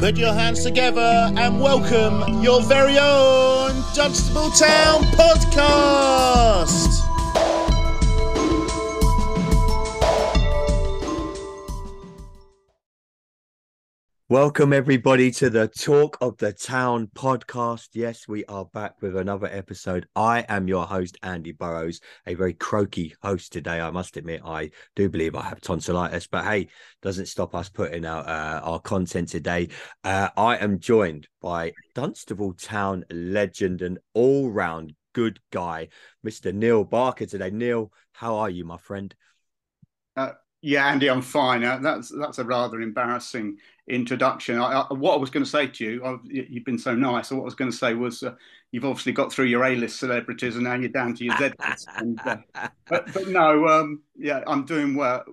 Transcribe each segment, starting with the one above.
Put your hands together and welcome your very own Dunstable Town podcast. Welcome, everybody, to the Talk of the Town podcast. Yes, we are back with another episode. I am your host, Andy Burrows, a very croaky host today. I must admit, I do believe I have tonsillitis, but hey, doesn't stop us putting out uh, our content today. Uh, I am joined by Dunstable Town legend and all round good guy, Mr. Neil Barker today. Neil, how are you, my friend? Uh, yeah, Andy, I'm fine. Uh, that's that's a rather embarrassing introduction. I, I, what I was going to say to you, I've, you've been so nice. What I was going to say was, uh, you've obviously got through your A-list celebrities, and now you're down to your Z-list. and, uh, but, but, no, um, yeah, I'm doing well,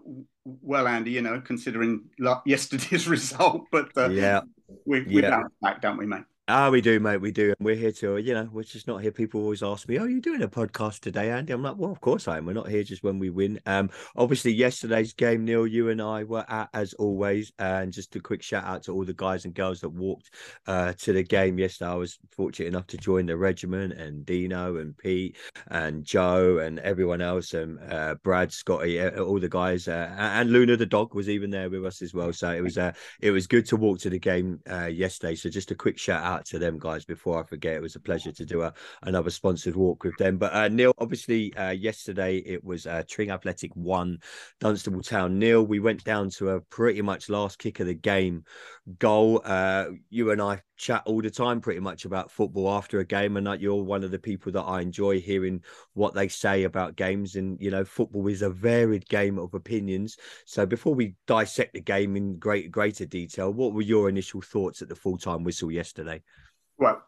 well, Andy. You know, considering yesterday's result, but uh, yeah, we we yeah. bounce back, don't we, mate? Ah, we do, mate. We do. And we're here to, you know, we're just not here. People always ask me, Oh, are you doing a podcast today, Andy? I'm like, Well, of course I am. We're not here just when we win. Um, obviously, yesterday's game, Neil, you and I were at as always. And just a quick shout out to all the guys and girls that walked uh, to the game yesterday. I was fortunate enough to join the regiment and Dino and Pete and Joe and everyone else and uh, Brad, Scotty, all the guys. Uh, and Luna the dog was even there with us as well. So it was uh, it was good to walk to the game uh, yesterday. So just a quick shout out out to them guys before I forget. It was a pleasure to do a, another sponsored walk with them. But uh, Neil, obviously, uh, yesterday it was uh, Tring Athletic one, Dunstable Town Neil. We went down to a pretty much last kick of the game goal. Uh, you and I chat all the time pretty much about football after a game and that you're one of the people that I enjoy hearing what they say about games and you know football is a varied game of opinions so before we dissect the game in great greater detail what were your initial thoughts at the full-time whistle yesterday well,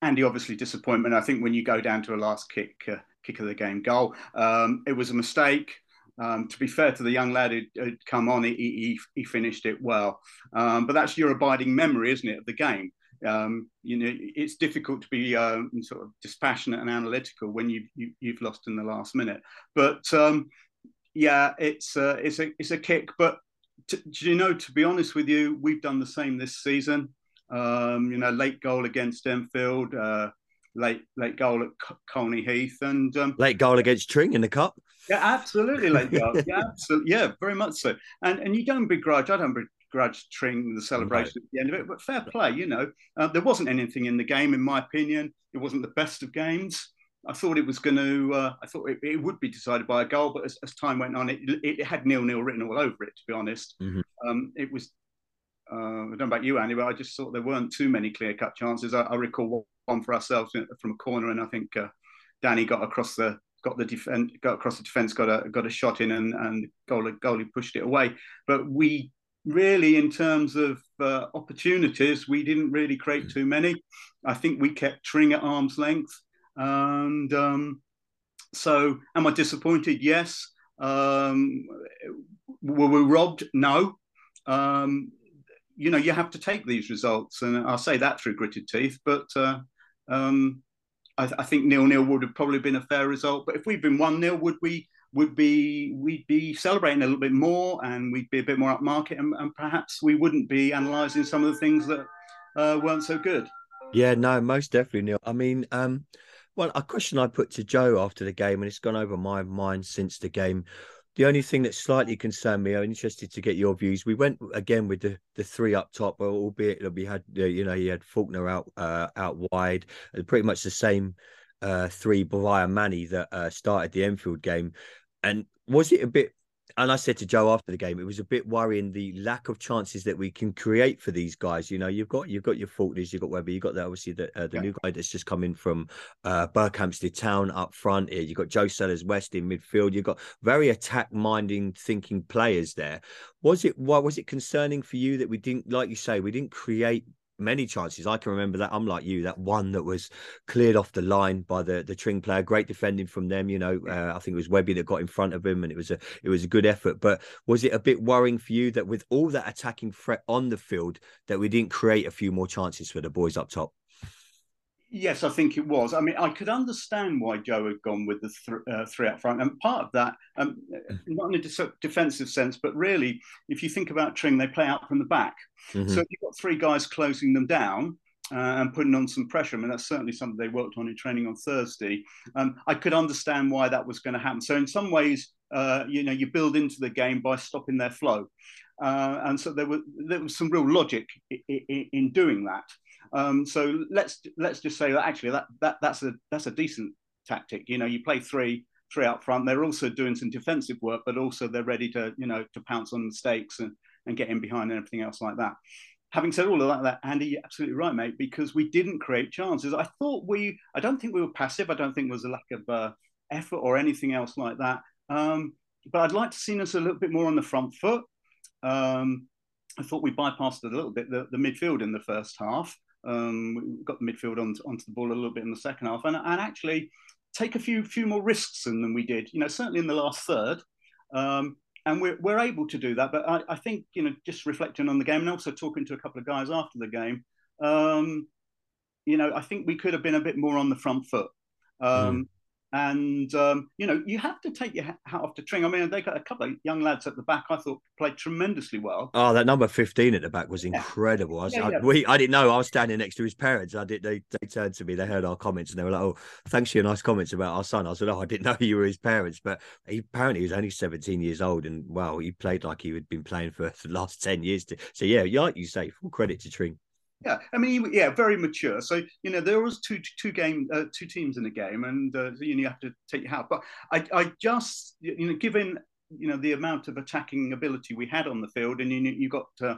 Andy, obviously disappointment. I think when you go down to a last kick, uh, kick of the game goal, um, it was a mistake. Um, to be fair to the young lad who had come on, he, he, he finished it well. Um, but that's your abiding memory, isn't it, of the game? Um, you know, it's difficult to be uh, sort of dispassionate and analytical when you've you, have lost in the last minute. But um, yeah, it's uh, it's a it's a kick. But you know, to be honest with you, we've done the same this season. Um, you know, late goal against Enfield, uh, late late goal at Colney Heath, and um, late goal against Tring in the cup. Yeah, absolutely late goal. yeah, absolutely. Yeah, very much so. And and you don't begrudge. I don't begrudge Tring the celebration right. at the end of it, but fair play. You know, uh, there wasn't anything in the game, in my opinion. It wasn't the best of games. I thought it was going to. Uh, I thought it, it, would be decided by a goal, but as, as time went on, it, it had nil nil written all over it. To be honest, mm-hmm. um, it was uh, I don't know about you, Andy, but I just thought there weren't too many clear cut chances. I, I, recall one for ourselves from a corner, and I think uh, Danny got across the got the defense got across the defense, got a got a shot in, and and goalie goalie pushed it away. But we really, in terms of uh, opportunities, we didn't really create too many. I think we kept Tring at arm's length, and um, so am I disappointed? Yes. Um, were we robbed? No. Um, you know you have to take these results, and I'll say that through gritted teeth. But uh, um, I, I, think nil nil would have probably been a fair result. But if we'd been one nil, would we would be we'd be celebrating a little bit more, and we'd be a bit more upmarket, and, and perhaps we wouldn't be analysing some of the things that uh, weren't so good. Yeah, no, most definitely, Neil. I mean, um, well, a question I put to Joe after the game, and it's gone over my mind since the game the only thing that slightly concerned me, I'm interested to get your views. We went again with the, the three up top, albeit that we had, you know, you had Faulkner out uh, out wide, pretty much the same uh, three via Manny that uh, started the Enfield game. And was it a bit and I said to Joe after the game, it was a bit worrying the lack of chances that we can create for these guys. You know, you've got you've got your Faulkners, you've got Webber, you've got the, obviously the uh, the yeah. new guy that's just come in from uh, Berkhamsted Town up front. Here, you've got Joe Sellers West in midfield. You've got very attack minding, thinking players there. Was it why was it concerning for you that we didn't, like you say, we didn't create many chances. I can remember that. I'm like you, that one that was cleared off the line by the the Tring player. Great defending from them. You know, uh, I think it was Webby that got in front of him, and it was a it was a good effort. But was it a bit worrying for you that with all that attacking threat on the field, that we didn't create a few more chances for the boys up top? Yes, I think it was. I mean, I could understand why Joe had gone with the th- uh, three up front, and part of that, um, not in a de- defensive sense, but really, if you think about Tring, they play out from the back. Mm-hmm. So if you've got three guys closing them down, uh, and putting on some pressure. I mean, that's certainly something they worked on in training on Thursday. Um, I could understand why that was going to happen. So in some ways, uh, you know, you build into the game by stopping their flow, uh, and so there was there was some real logic in, in, in doing that. Um, so let's let's just say that actually that that that's a that's a decent tactic. You know, you play three three up front. They're also doing some defensive work, but also they're ready to you know to pounce on mistakes and and get in behind and everything else like that. Having said all of that, Andy, you're absolutely right, mate, because we didn't create chances. I thought we, I don't think we were passive. I don't think there was a lack of uh, effort or anything else like that. Um, but I'd like to see us a little bit more on the front foot. Um, I thought we bypassed a little bit the, the midfield in the first half. Um, we got the midfield on, onto the ball a little bit in the second half, and, and actually take a few few more risks than, than we did. You know, certainly in the last third, um, and we're we're able to do that. But I, I, think you know, just reflecting on the game and also talking to a couple of guys after the game, um, you know, I think we could have been a bit more on the front foot. Um, mm. And um, you know, you have to take your hat off to Tring. I mean, they got a couple of young lads at the back. I thought played tremendously well. Oh, that number fifteen at the back was incredible. I, was, yeah, yeah. I, we, I didn't know. I was standing next to his parents. I did. They, they turned to me. They heard our comments and they were like, "Oh, thanks for your nice comments about our son." I said, "Oh, I didn't know you were his parents." But he apparently he was only seventeen years old, and wow, he played like he had been playing for the last ten years. To, so yeah, like you say, full credit to Tring. Yeah, I mean, yeah, very mature. So you know, there was two two game uh, two teams in the game, and uh, you, know, you have to take your hat. But I, I just you know, given you know the amount of attacking ability we had on the field, and you you got. Uh,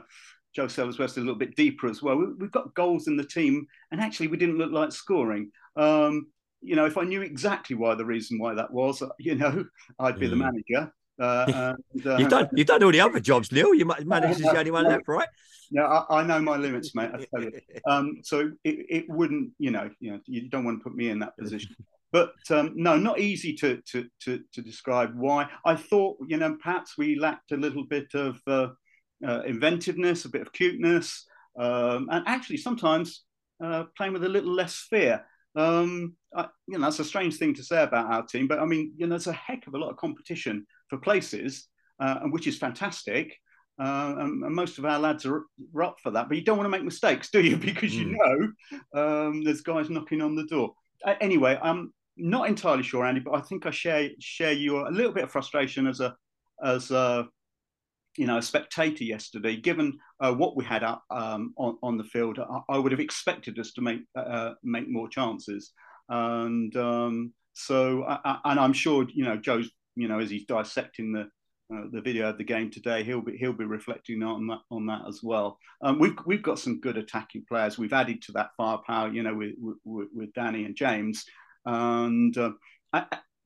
Joe Sellers West a little bit deeper as well. We, have got goals in the team, and actually, we didn't look like scoring. Um, you know, if I knew exactly why the reason why that was, uh, you know, I'd be mm. the manager. Uh, and, uh, you've done you've done all the other jobs, Neil. You managed the only one left, right? Yeah, I, I, know my limits, mate. I tell you. Um, so it, it wouldn't, you know, you know, you don't want to put me in that position. But um, no, not easy to, to to to describe why. I thought, you know, perhaps we lacked a little bit of uh, uh, inventiveness, a bit of cuteness, um, and actually sometimes uh, playing with a little less fear. Um, I, you know, that's a strange thing to say about our team, but I mean, you know, there's a heck of a lot of competition for places, uh, which is fantastic. Uh, and, and, most of our lads are, are, up for that, but you don't want to make mistakes, do you? Because you hmm. know um, there's guys knocking on the door. Uh, anyway, I'm not entirely sure, Andy, but I think I share share your a little bit of frustration as a as a you know a spectator yesterday. Given uh, what we had up um, on on the field, I, I, would have expected us to make uh, make more chances, and um, so and I'm sure you know Joe's you know as he's dissecting the uh, the video of the game today, he'll be he'll be reflecting on that on that as well. Um, we've we've got some good attacking players. We've added to that firepower, you know, with with, with Danny and James, and uh,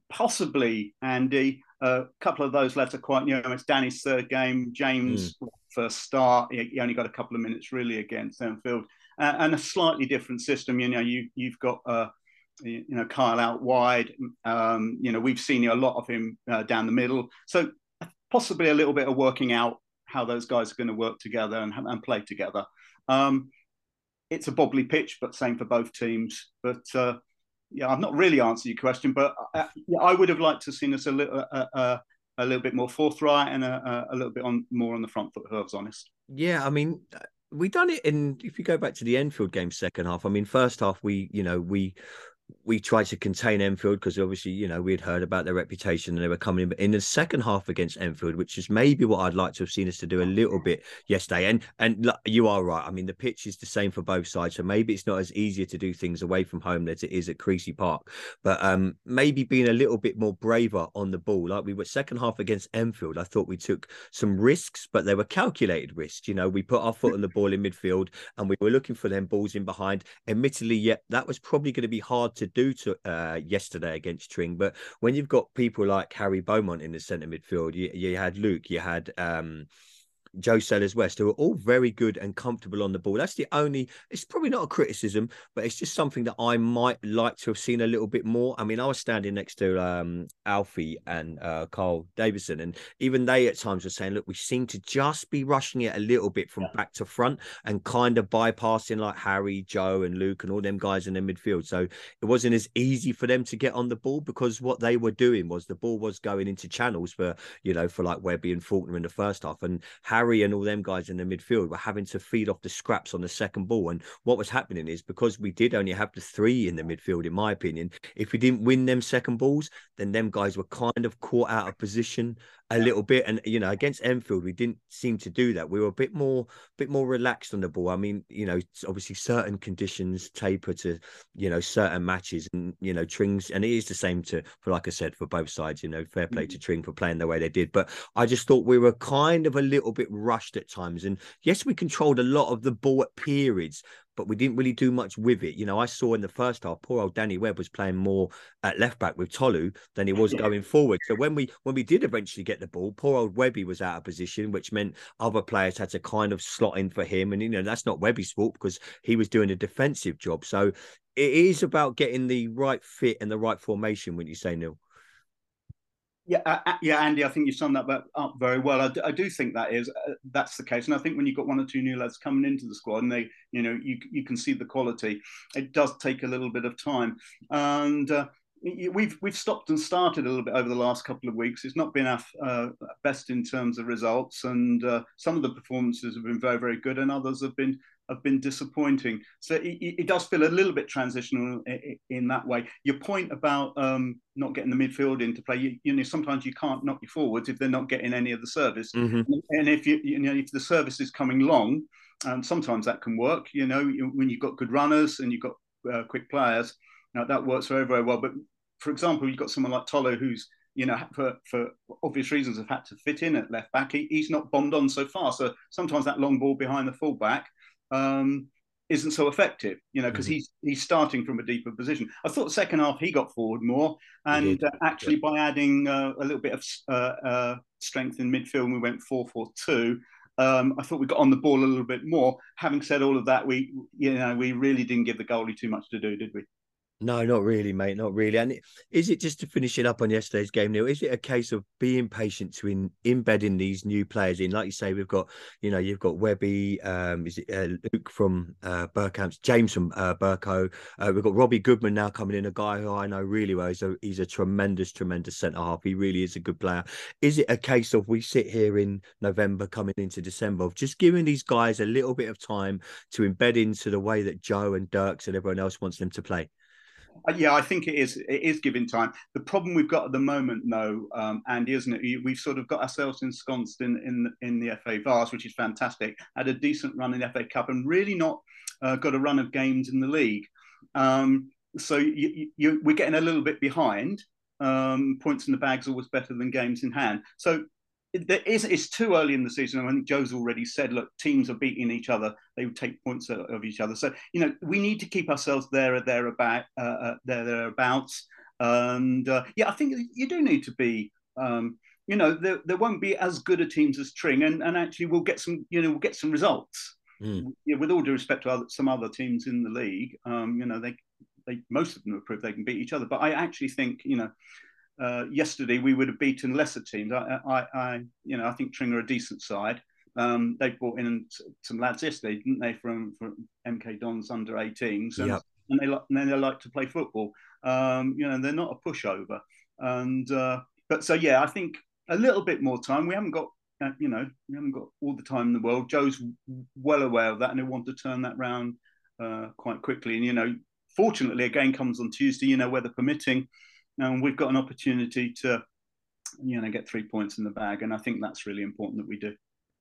possibly Andy. A couple of those lads are quite new. It's Danny's third game. James mm. first start. He, he, only got a couple of minutes really against Enfield, uh, and a slightly different system. You know, you you've got. Uh, you know Kyle out wide. Um, you know we've seen a lot of him uh, down the middle. So possibly a little bit of working out how those guys are going to work together and, and play together. Um, it's a bobbly pitch, but same for both teams. But uh, yeah, I've not really answered your question, but I, uh, I would have liked to have seen us a little, uh, uh, a little bit more forthright and a, a, little bit on more on the front foot. If I was honest. Yeah, I mean, we done it in. If you go back to the Enfield game, second half. I mean, first half we, you know, we we tried to contain Enfield because obviously, you know, we had heard about their reputation and they were coming in. But in the second half against Enfield, which is maybe what I'd like to have seen us to do a little bit yesterday. And and you are right. I mean, the pitch is the same for both sides, so maybe it's not as easier to do things away from home as it is at Creasey Park. But um, maybe being a little bit more braver on the ball, like we were second half against Enfield. I thought we took some risks, but they were calculated risks. You know, we put our foot on the ball in midfield and we were looking for them balls in behind. Admittedly, yet yeah, that was probably going to be hard to do to uh, yesterday against Tring. But when you've got people like Harry Beaumont in the centre midfield, you, you had Luke, you had um, Joe Sellers West, who are all very good and comfortable on the ball. That's the only, it's probably not a criticism, but it's just something that I might like to have seen a little bit more. I mean, I was standing next to um, Alfie and uh, Carl Davison, and even they at times were saying, look, we seem to just be rushing it a little bit from yeah. back to front and kind of bypassing like Harry, Joe, and Luke and all them guys in the midfield. So it wasn't as easy for them to get on the ball because what they were doing was the ball was going into channels for, you know, for like Webby and Faulkner in the first half. And Harry and all them guys in the midfield were having to feed off the scraps on the second ball. And what was happening is because we did only have the three in the midfield, in my opinion, if we didn't win them second balls, then them guys were kind of caught out of position a little bit. And you know, against Enfield, we didn't seem to do that. We were a bit more, bit more relaxed on the ball. I mean, you know, obviously certain conditions taper to, you know, certain matches, and you know, Trings, and it is the same to for like I said for both sides. You know, fair play mm-hmm. to Tring for playing the way they did, but I just thought we were kind of a little bit rushed at times. And yes, we controlled a lot of the ball at periods, but we didn't really do much with it. You know, I saw in the first half, poor old Danny Webb was playing more at left back with Tolu than he was yeah. going forward. So when we when we did eventually get the ball, poor old Webby was out of position, which meant other players had to kind of slot in for him. And you know, that's not Webby's fault because he was doing a defensive job. So it is about getting the right fit and the right formation. When you say Neil. Yeah, uh, uh, yeah, Andy. I think you summed that up very well. I do, I do think that is uh, that's the case, and I think when you've got one or two new lads coming into the squad, and they, you know, you you can see the quality. It does take a little bit of time, and uh, we've we've stopped and started a little bit over the last couple of weeks. It's not been our uh, best in terms of results, and uh, some of the performances have been very very good, and others have been have been disappointing. So it, it, does feel a little bit transitional in, in that way. Your point about um, not getting the midfield into play, you, you, know, sometimes you can't knock your forwards if they're not getting any of the service, mm-hmm. and if you, you know if the service is coming long, and sometimes that can work. You know, when you've got good runners and you've got uh, quick players, you know, that works very very well. But for example, you've got someone like Tolo who's you know, for, for obvious reasons, have had to fit in at left back. He, he's not bombed on so far. So sometimes that long ball behind the fullback um, isn't so effective, you know, because mm-hmm. he's he's starting from a deeper position. I thought second half he got forward more, and uh, actually yeah. by adding uh, a little bit of uh, uh strength in midfield, we went four four two. Um, I thought we got on the ball a little bit more. Having said all of that, we you know we really didn't give the goalie too much to do, did we? No, not really, mate. Not really. And is it just to finish it up on yesterday's game, Neil? Is it a case of being patient to in, embedding these new players in? Like you say, we've got, you know, you've got Webby, um, is it uh, Luke from uh, Bergkamp, James from uh, Burko. Uh, we've got Robbie Goodman now coming in, a guy who I know really well. He's a, he's a tremendous, tremendous centre half. He really is a good player. Is it a case of we sit here in November, coming into December, of just giving these guys a little bit of time to embed into the way that Joe and Dirks and everyone else wants them to play? Uh, yeah, I think it is. It is giving time. The problem we've got at the moment, though, um, Andy, isn't it? We've sort of got ourselves ensconced in in in the FA Vase, which is fantastic. Had a decent run in the FA Cup, and really not uh, got a run of games in the league. Um, so you, you, we're getting a little bit behind. Um, points in the bag's always better than games in hand. So there is it's too early in the season. I think Joe's already said, look, teams are beating each other. They would take points of each other. So you know we need to keep ourselves there or there about uh, uh, there thereabouts. And uh, yeah, I think you do need to be. Um, you know, there, there won't be as good a teams as Tring, and, and actually we'll get some. You know, we'll get some results. Mm. Yeah, with all due respect to other, some other teams in the league, um, you know, they they most of them have proved they can beat each other. But I actually think, you know uh, yesterday we would have beaten lesser teams. I, I, I, you know, I think Tring are a decent side. Um, they brought in some lads yesterday, didn't they, from, from MK Dons under 18s, and, yep. and they like and they like to play football. Um, you know, they're not a pushover, and uh, but so yeah, I think a little bit more time. We haven't got, uh, you know, we haven't got all the time in the world. Joe's well aware of that, and he want to turn that round uh, quite quickly. And you know, fortunately, a game comes on Tuesday. You know, weather permitting and we've got an opportunity to you know get three points in the bag and i think that's really important that we do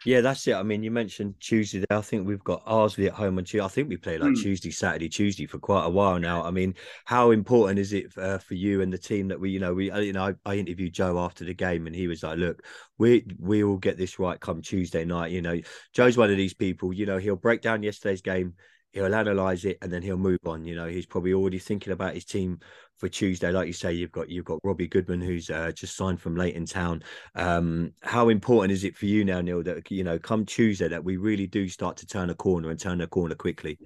yeah, that's it. I mean, you mentioned Tuesday. I think we've got Arlesey at home on Tuesday. I think we play like mm. Tuesday, Saturday, Tuesday for quite a while now. I mean, how important is it uh, for you and the team that we, you know, we, uh, you know, I, I, interviewed Joe after the game and he was like, "Look, we we will get this right come Tuesday night." You know, Joe's one of these people. You know, he'll break down yesterday's game he'll analyze it and then he'll move on. You know, he's probably already thinking about his team for Tuesday. Like you say, you've got you've got Robbie Goodman who's uh, just signed from Leighton Town. Um, how important is it for you now, Neil, that you know come Tuesday that we really do start to turn a corner and turn a corner quickly?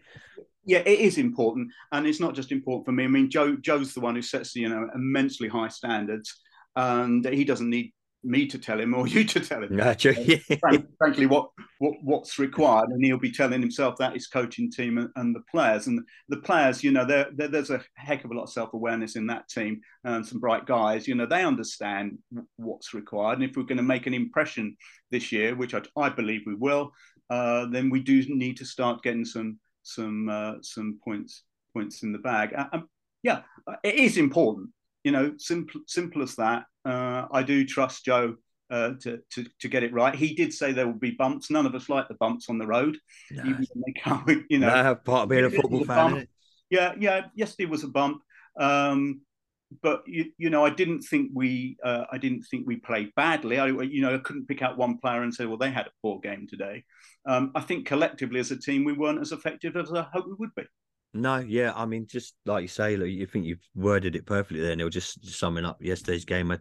Yeah, it is important, and it's not just important for me. I mean, Joe Joe's the one who sets you know immensely high standards, and he doesn't need me to tell him or you to tell him. Gotcha. Frank, frankly, what, what what's required, and he'll be telling himself that his coaching team and, and the players, and the players, you know, they're, they're, there's a heck of a lot of self awareness in that team, and some bright guys. You know, they understand what's required, and if we're going to make an impression this year, which I, I believe we will, uh, then we do need to start getting some some uh, some points points in the bag. Uh, um, yeah, it is important you know, simple simple as that. Uh, I do trust Joe uh, to, to to get it right. He did say there will be bumps. None of us like the bumps on the road, no. even when they come. You know, no, part of being a football fan. Yeah, yeah. Yesterday was a bump, um, but you, you know, I didn't think we uh, I didn't think we played badly. I you know I couldn't pick out one player and say, well, they had a poor game today. Um, I think collectively as a team, we weren't as effective as I hoped we would be. No, yeah, I mean, just like you say, like, you think you've worded it perfectly there, Neil. Just summing up yesterday's game,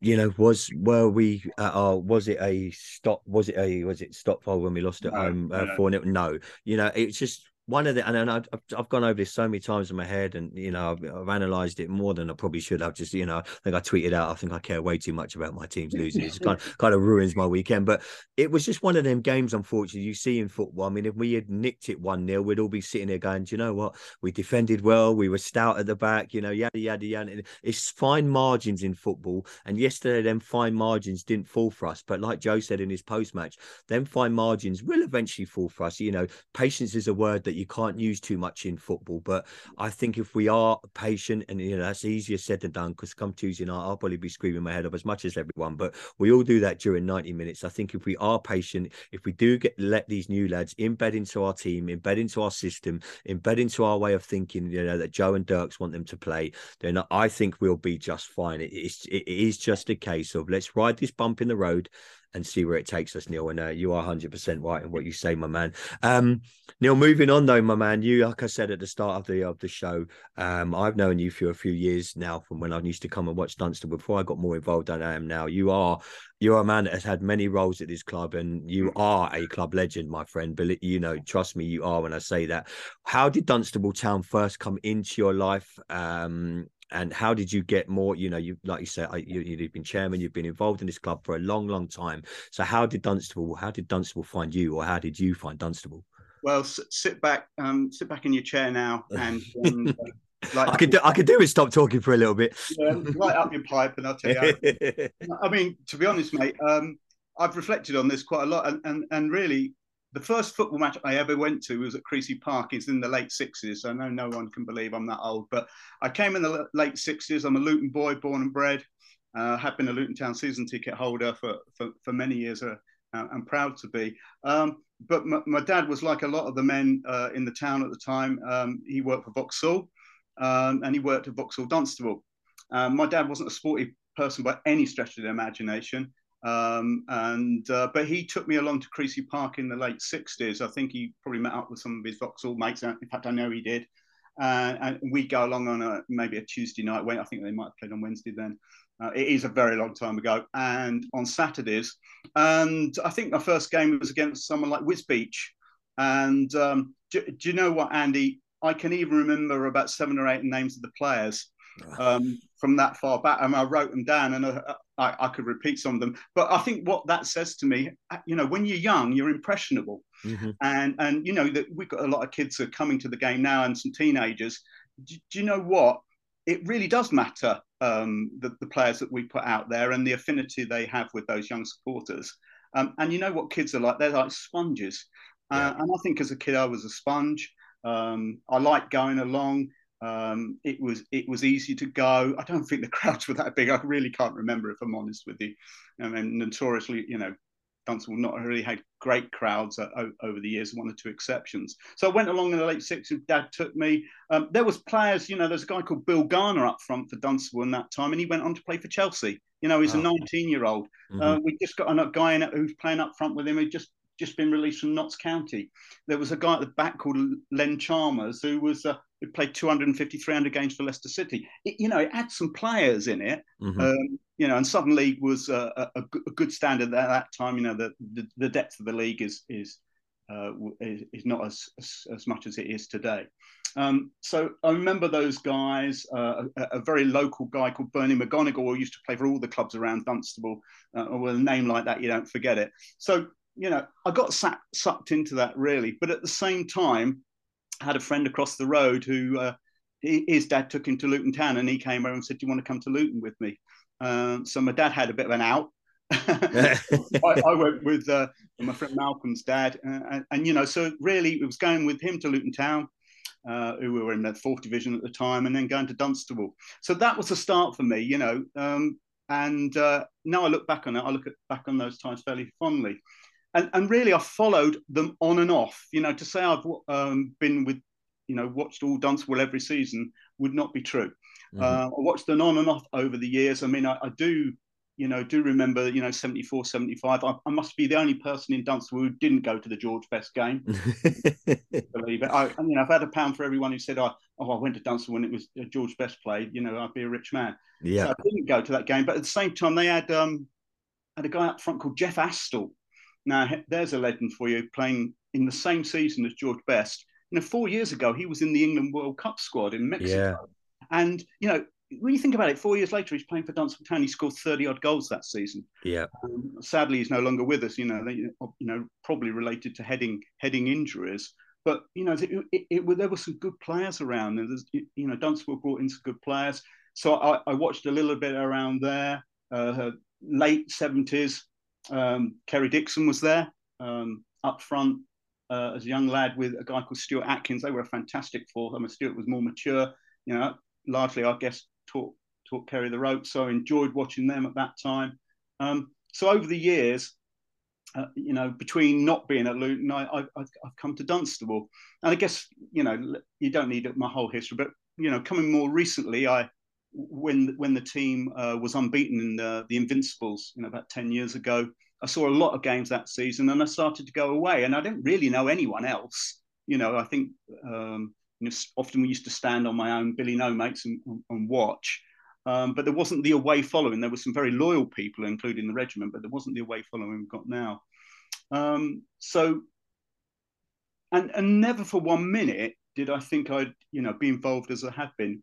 you know, was were we uh, was it a stop? Was it a was it stop when we lost at no, home uh, four no. no, you know, it's just one of the and, I've, I've gone over this so many times in my head and you know I've, I've, analyzed it more than I probably should have just you know I think I tweeted out I think I care way too much about my team's losing. It kind of, kind of ruins my weekend. But it was just one of them games unfortunately you see in football. I mean if we had nicked it 1-0 we'd all be sitting there going do you know what? We defended well we were stout at the back you know yada yada yada. It's fine margins in football. And yesterday them fine margins didn't fall for us. But like Joe said in his post match them fine margins will eventually fall for us. You know patience is a word that you can't use too much in football. But I think if we are patient, and you know that's easier said than done, because come Tuesday night, I'll probably be screaming my head off as much as everyone. But we all do that during 90 minutes. I think if we are patient, if we do get let these new lads embed into our team, embed into our system, embed into our way of thinking, you know that Joe and Dirks want them to play, then I think we'll be just fine. It is it is just a case of let's ride this bump in the road and see where it takes us, Neil. And uh, you are 100% right in what you say, my man. Um, Neil, moving on though, my man, you, like I said at the start of the of the show, um, I've known you for a few years now from when I used to come and watch Dunstable before I got more involved than I am now. You are you're a man that has had many roles at this club and you are a club legend, my friend. But you know, trust me, you are when I say that. How did Dunstable Town first come into your life? Um, and how did you get more you know you like you said you, you've been chairman you've been involved in this club for a long long time so how did dunstable how did dunstable find you or how did you find dunstable well sit back um sit back in your chair now and um, like, I could do, I could do is stop talking for a little bit. Yeah, light up your pipe, and I'll tell you. I mean, to be honest, mate, um, I've reflected on this quite a lot, and and, and really, the first football match I ever went to was at Creasey Park. It's in the late 60s. I know no one can believe I'm that old, but I came in the late 60s. I'm a Luton boy, born and bred. Uh, have been a Luton Town season ticket holder for, for, for many years. Uh, I'm proud to be. Um, but my, my, dad was like a lot of the men uh, in the town at the time. Um, he worked for Vauxhall um, and he worked at Vauxhall Dunstable. Um, my dad wasn't a sporty person by any stretch of the imagination. Um, and uh, but he took me along to Creasey Park in the late '60s. I think he probably met up with some of his Vauxhall mates. In fact, I know he did. Uh, and we'd go along on a maybe a Tuesday night. When I think they might have played on Wednesday then. Uh, it is a very long time ago. And on Saturdays, and I think my first game was against someone like Wisbech. And um, do, do you know what, Andy? I can even remember about seven or eight names of the players um, from that far back. and I wrote them down and I, I, I, could repeat some of them. But I think what that says to me, you know, when you're young, you're impressionable. Mm-hmm. And, and, you know, that we've got a lot of kids who are coming to the game now and some teenagers. Do, do you know what? It really does matter um, the, the players that we put out there and the affinity they have with those young supporters. Um, and you know what kids are like? They're like sponges. Uh, yeah. Uh, and I think as a kid, I was a sponge. Um, I like going along. Um, it was it was easy to go. I don't think the crowds were that big. I really can't remember if I'm honest with you. I mean, notoriously, you know, Dunstable not really had great crowds uh, over the years, one or two exceptions. So I went along in the late 60s. Dad took me. Um, there was players, you know, there's a guy called Bill Garner up front for Dunstable in that time, and he went on to play for Chelsea. You know, he's oh. a 19 year old. Mm-hmm. Uh, we just got a guy in, who's playing up front with him who just just been released from Notts County. There was a guy at the back called Len Chalmers who was uh, who played 250, 300 games for Leicester City. It, you know, it had some players in it. Mm-hmm. Um, you know, and Southern League was a, a, a, good standard at that time. You know, the, the, the depth of the league is is uh, is, is, not as, as, as much as it is today. Um, so I remember those guys. Uh, a, a, very local guy called Bernie McGonigal who used to play for all the clubs around Dunstable. Uh, with a name like that, you don't forget it. So you know, I got sack, sucked into that really. But at the same time, had a friend across the road who uh, his dad took him to Luton Town, and he came over and said, "Do you want to come to Luton with me?" Um, so my dad had a bit of an out. I, I, went with uh, my friend Malcolm's dad, uh, and, and, you know, so really it was going with him to Luton Town, uh, who were in the fourth division at the time, and then going to Dunstable. So that was the start for me, you know. Um, and uh, now I look back on it, I look at, back on those times fairly fondly and and really I followed them on and off. You know, to say I've um, been with, you know, watched all Dunstable every season would not be true. Mm-hmm. Uh, I watched them on and off over the years. I mean, I, I do, you know, do remember, you know, 74, 75. I, I, must be the only person in Dunstable who didn't go to the George Best game. believe it. I, know, I've had a pound for everyone who said, oh, oh, I went to Dunstable when it was uh, George Best played. You know, I'd be a rich man. Yeah. So I didn't go to that game, but at the same time, they had um, had a guy up front called Jeff Astle now, there's a legend for you playing in the same season as George Best. You know, four years ago, he was in the England World Cup squad in Mexico. Yeah. And, you know, when you think about it, four years later, he's playing for Dunstable Town. He scored 30 odd goals that season. Yeah. Um, sadly, he's no longer with us, you know, they, you know, probably related to heading heading injuries. But, you know, it, it, it, there were some good players around. And, you know, Dunstable brought in some good players. So I, I watched a little bit around there, uh, late 70s. Um, Kerry Dixon was there um, up front uh, as a young lad with a guy called Stuart Atkins. They were a fantastic four. I mean, Stuart was more mature, you know, largely, I guess, taught, taught Kerry the ropes. So I enjoyed watching them at that time. Um, so over the years, uh, you know, between not being at Luton, I, I, I've come to Dunstable. And I guess, you know, you don't need my whole history, but, you know, coming more recently, I, when when the team uh, was unbeaten in the, the Invincibles, you know, about ten years ago. I saw a lot of games that season, and I started to go away. And I didn't really know anyone else. You know, I think um, you know, often we used to stand on my own Billy No mates and, and watch. Um, but there wasn't the away following. There were some very loyal people, including the regiment, but there wasn't the away following we've got now. Um, so, and and never for one minute did I think I'd you know be involved as I have been.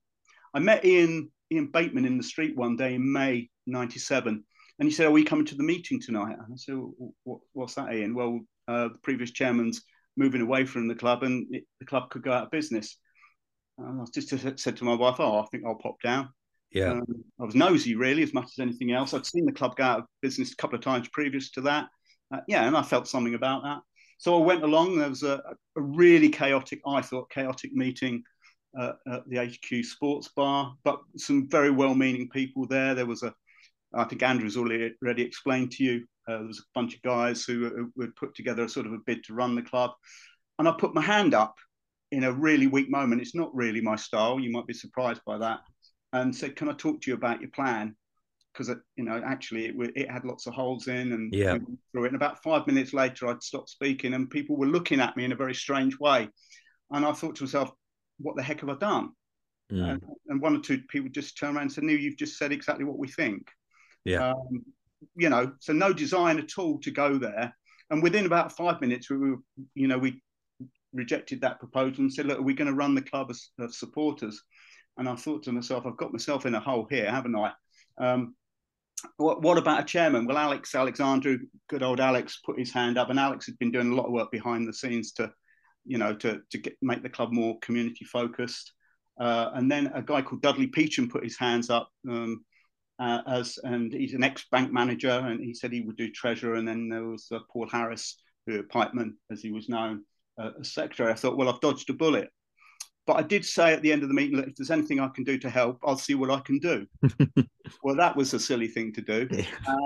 I met Ian Ian Bateman in the street one day in May '97, and he said, "Are we coming to the meeting tonight?" And I said, what, "What's that, Ian?" Well, uh, the previous chairman's moving away from the club, and it, the club could go out of business. And I just said to my wife, "Oh, I think I'll pop down." Yeah, um, I was nosy really as much as anything else. I'd seen the club go out of business a couple of times previous to that. Uh, yeah, and I felt something about that. So I went along. There was a, a really chaotic, I thought, chaotic meeting uh, at the HQ Sports Bar, but some very well-meaning people there. There was a, I think Andrew's already, already explained to you. Uh, there was a bunch of guys who, would put together a sort of a bid to run the club, and I put my hand up in a really weak moment. It's not really my style. You might be surprised by that, and said, "Can I talk to you about your plan?" Because you know, actually, it, it had lots of holes in, and yeah. through it. And about five minutes later, I'd stopped speaking, and people were looking at me in a very strange way. And I thought to myself, what the heck have I done? Mm. And, and, one or two people just turn around and say, "No, you've just said exactly what we think." Yeah. Um, you know, so no design at all to go there. And within about five minutes, we were, you know, we rejected that proposal and said, "Look, are we going to run the club as, as supporters?" And I thought to myself, "I've got myself in a hole here, haven't I?" Um, what, what, about a chairman? Well, Alex Alexandru, good old Alex, put his hand up, and Alex had been doing a lot of work behind the scenes to you know, to, to get, make the club more community focused. Uh, and then a guy called Dudley Peacham put his hands up um, uh, as, and he's an ex-bank manager, and he said he would do treasurer. And then there was uh, Paul Harris, who Pipeman, as he was known, uh, as secretary. I thought, well, I've dodged a bullet. But I did say at the end of the meeting, that if there's anything I can do to help, I'll see what I can do. well, that was a silly thing to do.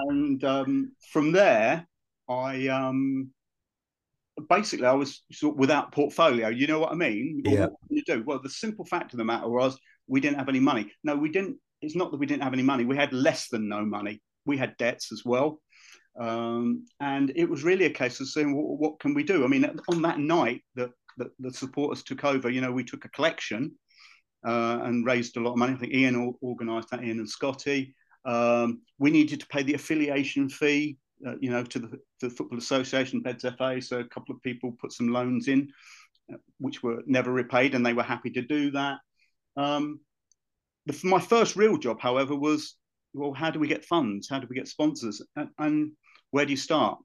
And um, from there, I um, basically I was sort of without portfolio. You know what I mean? Yeah. What you do? Well, the simple fact of the matter was we didn't have any money. No, we didn't. It's not that we didn't have any money. We had less than no money. We had debts as well. Um, and it was really a case of saying, what, what can we do? I mean, on that night that, that the supporters took over, you know, we took a collection uh, and raised a lot of money. I think Ian organised that, Ian and Scotty. Um, we needed to pay the affiliation fee, uh, you know, to the, to the, Football Association, Beds FA. So a couple of people put some loans in, uh, which were never repaid, and they were happy to do that. Um, the, my first real job, however, was well, how do we get funds? How do we get sponsors? And, and where do you start?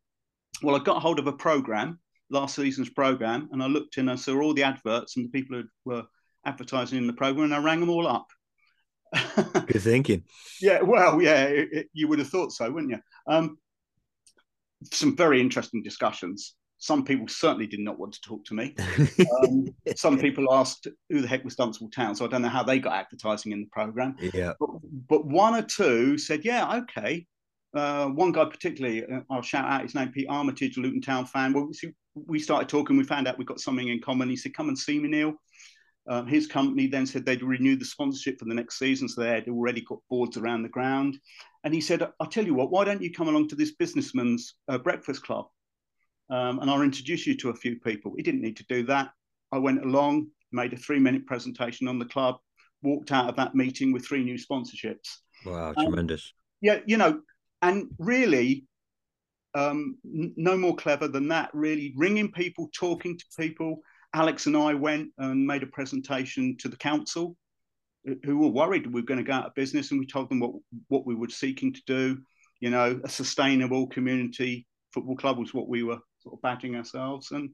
Well, I got hold of a program, last season's program, and I looked in, I saw all the adverts and the people who were advertising in the program, and I rang them all up. Good thinking. yeah, well, yeah, it, it, you would have thought so, wouldn't you? Um, some very interesting discussions. Some people certainly did not want to talk to me. Um, some people asked who the heck was Dunstable Town, so I don't know how they got advertising in the program. Yeah, but, but one or two said, "Yeah, okay." Uh, one guy particularly, uh, I'll shout out his name, Pete Armitage, Luton Town fan. Well, we started talking. We found out we've got something in common. He said, "Come and see me, Neil." Um, his company then said they'd renewed the sponsorship for the next season, so they had already got boards around the ground. And he said, "I'll tell you what. Why don't you come along to this businessman's uh, breakfast club, um, and I'll introduce you to a few people." He didn't need to do that. I went along, made a three-minute presentation on the club, walked out of that meeting with three new sponsorships. Wow, um, tremendous! Yeah, you know, and really, um, no more clever than that. Really, ringing people, talking to people Alex and I went and made a presentation to the council, who were worried we were going to go out of business, and we told them what what we were seeking to do. You know, a sustainable community football club was what we were sort of badging ourselves, and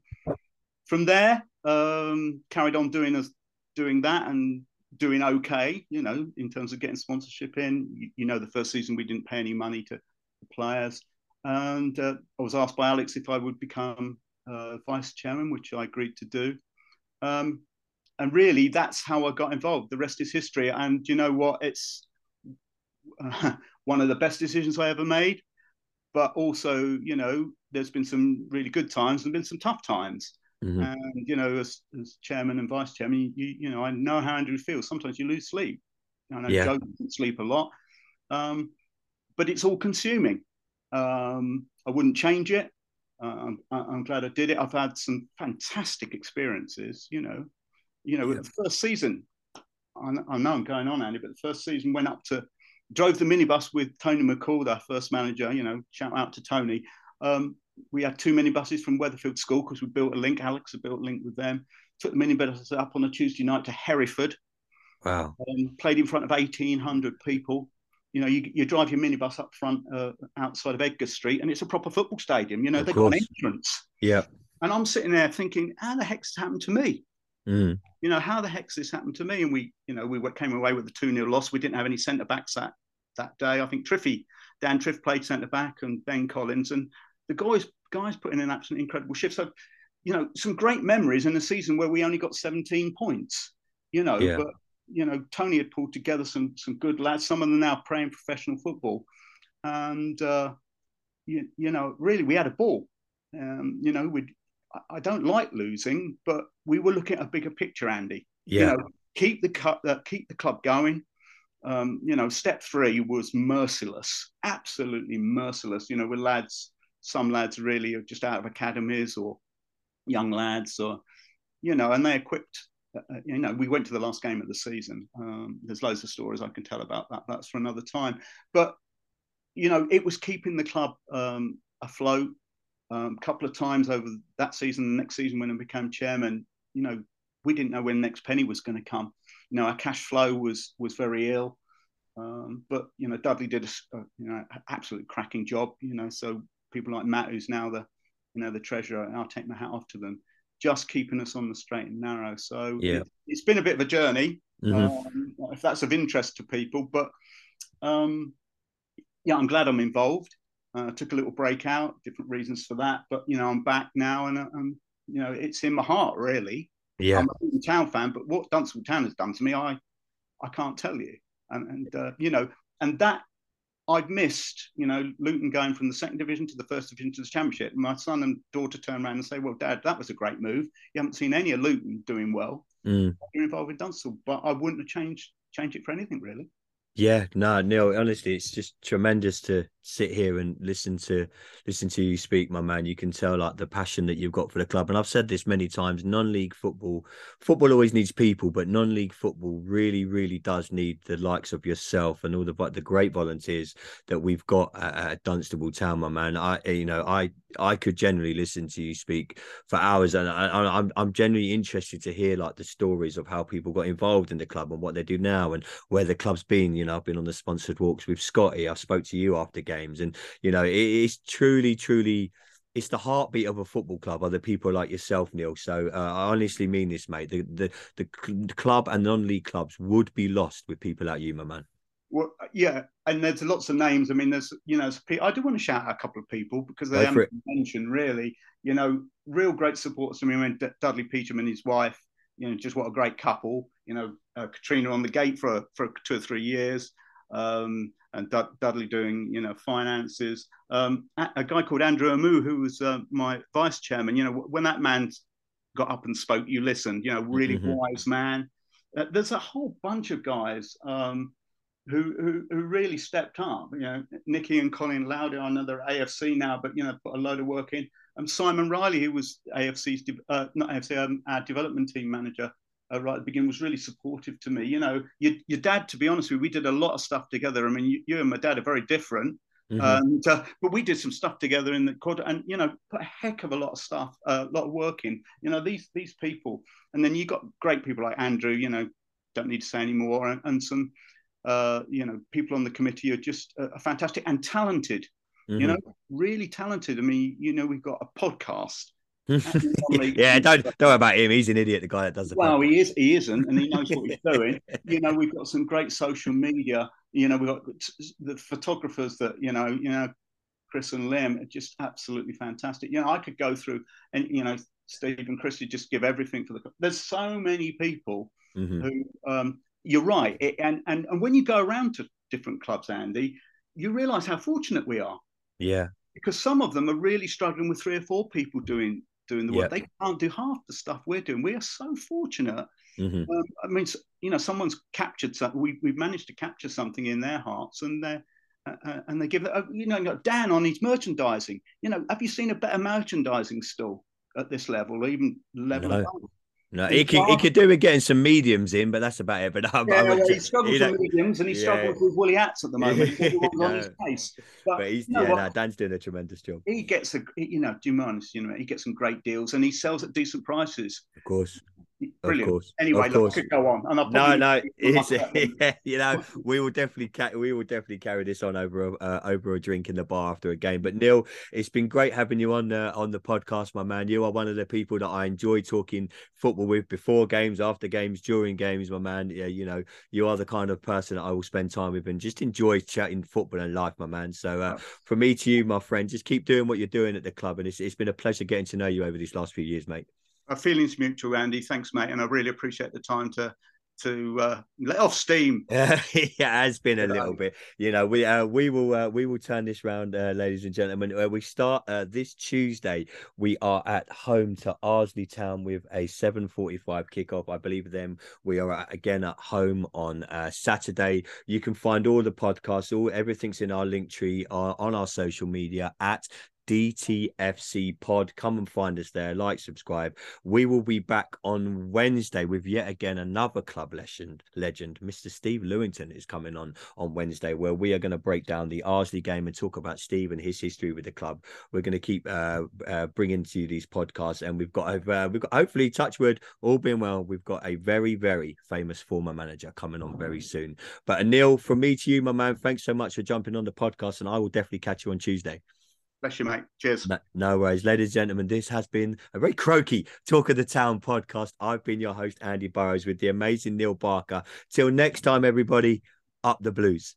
from there, um, carried on doing us doing that and doing okay. You know, in terms of getting sponsorship in. You, you know, the first season we didn't pay any money to the players, and uh, I was asked by Alex if I would become uh, vice chairman, which I agreed to do. Um, and really, that's how I got involved. The rest is history. And you know what? It's uh, one of the best decisions I ever made. But also, you know, there's been some really good times and been some tough times. Mm-hmm. And you know, as, as chairman and vice chairman, you you know, I know how Andrew feels. Sometimes you lose sleep. I know yeah. Joe doesn't sleep a lot, um, but it's all consuming. Um, I wouldn't change it uh, I'm, I'm, glad I did it. I've had some fantastic experiences. You know, you know, yeah. the first season. I, I, know I'm going on, Andy, but the first season went up to drove the minibus with Tony McCall, our first manager. You know, shout out to Tony. Um, we had two minibuses from Weatherfield School because we built a link. Alex had built a link with them. Took the minibus up on a Tuesday night to Hereford. Wow. Um, played in front of 1,800 people you know, you, you drive your minibus up front uh, outside of Edgar Street, and it's a proper football stadium. You know, of they've course. got an entrance. Yeah. And I'm sitting there thinking, how the heck's happened to me? Mm. You know, how the heck's this happened to me? And we, you know, we came away with the 2 0 loss. We didn't have any centre backs that, that day. I think Triffy, Dan Triff played centre back and Ben Collins. And the guys, guys put in an absolutely incredible shift. So, you know, some great memories in a season where we only got 17 points, you know, yeah. but you know, Tony had pulled together some some good lads. Some of them now playing professional football, and uh, you, you know, really we had a ball. Um, you know, we I don't like losing, but we were looking at a bigger picture, Andy. Yeah. You know, keep the cut, uh, keep the club going. Um, you know, step three was merciless, absolutely merciless. You know, with lads, some lads really are just out of academies or young lads, or you know, and they equipped uh, you know, we went to the last game of the season. Um, there's loads of stories I can tell about that. That's for another time. But you know, it was keeping the club um, afloat. A um, couple of times over that season, the next season when I became chairman, you know, we didn't know when the next penny was going to come. You know, our cash flow was was very ill. Um, but you know, Dudley did a, you know absolute cracking job. You know, so people like Matt, who's now the you know the treasurer, I'll take my hat off to them just keeping us on the straight and narrow. So yeah, it, has been a bit of a journey. Mm-hmm. Um, if that's of interest to people, but um, yeah, I'm glad I'm involved. Uh, took a little break out, different reasons for that, but you know I'm back now, and um, you know it's in my heart really. Yeah, I'm a Town fan, but what Dunstable Town has done to me, I I can't tell you, and and uh, you know, and that I've missed, you know, Luton going from the second division to the first division to the championship. My son and daughter turn around and say, "Well, Dad, that was a great move. You haven't seen any of Luton doing well. Mm. You're involved in Dunstable, but I wouldn't have changed change it for anything really." Yeah, no, Neil. Honestly, it's just tremendous to sit here and listen to listen to you speak, my man, you can tell like the passion that you've got for the club. And I've said this many times: non-league football, football always needs people, but non-league football really, really does need the likes of yourself and all the the great volunteers that we've got at, at Dunstable Town, my man. I, eh, you know, I I could generally listen to you speak for hours, and I, I'm, I'm genuinely interested to hear like the stories of how people got involved in the club and what they do now and where the club's been. You know, I've been on the sponsored walks with Scotty. I spoke to you after games, and you know, it is truly, truly. It's the heartbeat of a football club. Are the people like yourself, Neil? So uh, I honestly mean this, mate. The, the the the club and non-league clubs would be lost with people like you, my man. Well, yeah, and there's lots of names. I mean, there's you know, I do want to shout out a couple of people because they haven't mentioned really. You know, real great supporters. I mean, Dudley Peacham and his wife. You know, just what a great couple. You know, uh, Katrina on the gate for for two or three years, um, and D- Dudley doing you know finances. Um, a, a, guy called Andrew Amu, who was uh, my vice chairman. You know, when that man got up and spoke, you listened. You know, really mm-hmm. wise man. Uh, there's a whole bunch of guys. Um, who, who, who really stepped up. You know, Nicky and Colin Lauder, I know they're AFC now, but you know, put a load of work in. And Simon Riley, who was AFC's uh, not AFC, um, our development team manager uh, right at the beginning, was really supportive to me. You know, your, your dad, to be honest with you, we did a lot of stuff together. I mean, you, you and my dad are very different. Mm-hmm. And, uh, but we did some stuff together in the quarter, and you know, put a heck of a lot of stuff, uh, a lot of work in. You know, these these people, and then you got great people like Andrew. You know, don't need to say anymore, and, and some uh, you know, people on the committee are just uh, fantastic and talented. Mm-hmm. You know, really talented. I mean, you know, we've got a podcast. yeah, don't don't worry about him. He's an idiot. The guy that does it. Well, he is. He isn't, and he knows what he's doing. You know, we've got some great social media. You know, we've got the photographers that you know. You know, Chris and Liam are just absolutely fantastic. You know, I could go through and you know, Steve and Chris just give everything for the. There's so many people mm-hmm. who um, you're right. It, and, and, and when you go around to different clubs, Andy, you realize how fortunate we are. Yeah. Because some of them are really struggling with three or four people doing doing the work. Yep. They can't do half the stuff we're doing. We are so fortunate. Mm-hmm. Um, I mean, you know, someone's captured something. We, we've managed to capture something in their hearts, and they're uh, and they give it. Uh, you know, Dan on his merchandising. You know, have you seen a better merchandising store at this level, even level no. No, he could, he could do with getting some mediums in, but that's about it. But I'm, yeah, he struggles with mediums and he yeah. struggles with woolly hats at the moment. no. on his case. But, but he's, yeah, no, Dan's doing a tremendous job. He gets a, you know, do you mind? You know, he gets some great deals and he sells at decent prices. Of course. Brilliant. Of course. Anyway, of course. Look, could go on. And no, no, yeah, you know, we will definitely ca- we will definitely carry this on over a, uh, over a drink in the bar after a game. But Neil, it's been great having you on uh, on the podcast, my man. You are one of the people that I enjoy talking football with before games, after games, during games, my man. Yeah, you know, you are the kind of person that I will spend time with and just enjoy chatting football and life, my man. So, uh, from me to you, my friend, just keep doing what you're doing at the club, and it's it's been a pleasure getting to know you over these last few years, mate. Our feelings mutual, Andy. Thanks, mate, and I really appreciate the time to to uh, let off steam. yeah, it has been a little bit. You know, we uh, we will uh, we will turn this round, uh, ladies and gentlemen. Uh, we start uh, this Tuesday. We are at home to Arlesey Town with a seven forty five kickoff. I believe them. We are at, again at home on uh, Saturday. You can find all the podcasts, all everything's in our Linktree uh, on our social media at DTFC pod. Come and find us there. Like, subscribe. We will be back on Wednesday with yet again another club legend. Legend, Mr. Steve Lewington is coming on on Wednesday, where we are going to break down the Arlesey game and talk about Steve and his history with the club. We're going to keep uh, uh, bringing to you these podcasts, and we've got uh, we've got hopefully Touchwood all being well. We've got a very very famous former manager coming on very soon. But Anil, from me to you, my man, thanks so much for jumping on the podcast, and I will definitely catch you on Tuesday. Bless you, mate. Cheers. No, no, worries. Ladies and gentlemen, this has been a very croaky Talk of the Town podcast. I've been your host, Andy Burrows, with the amazing Neil Barker. Till next time, everybody, up the blues.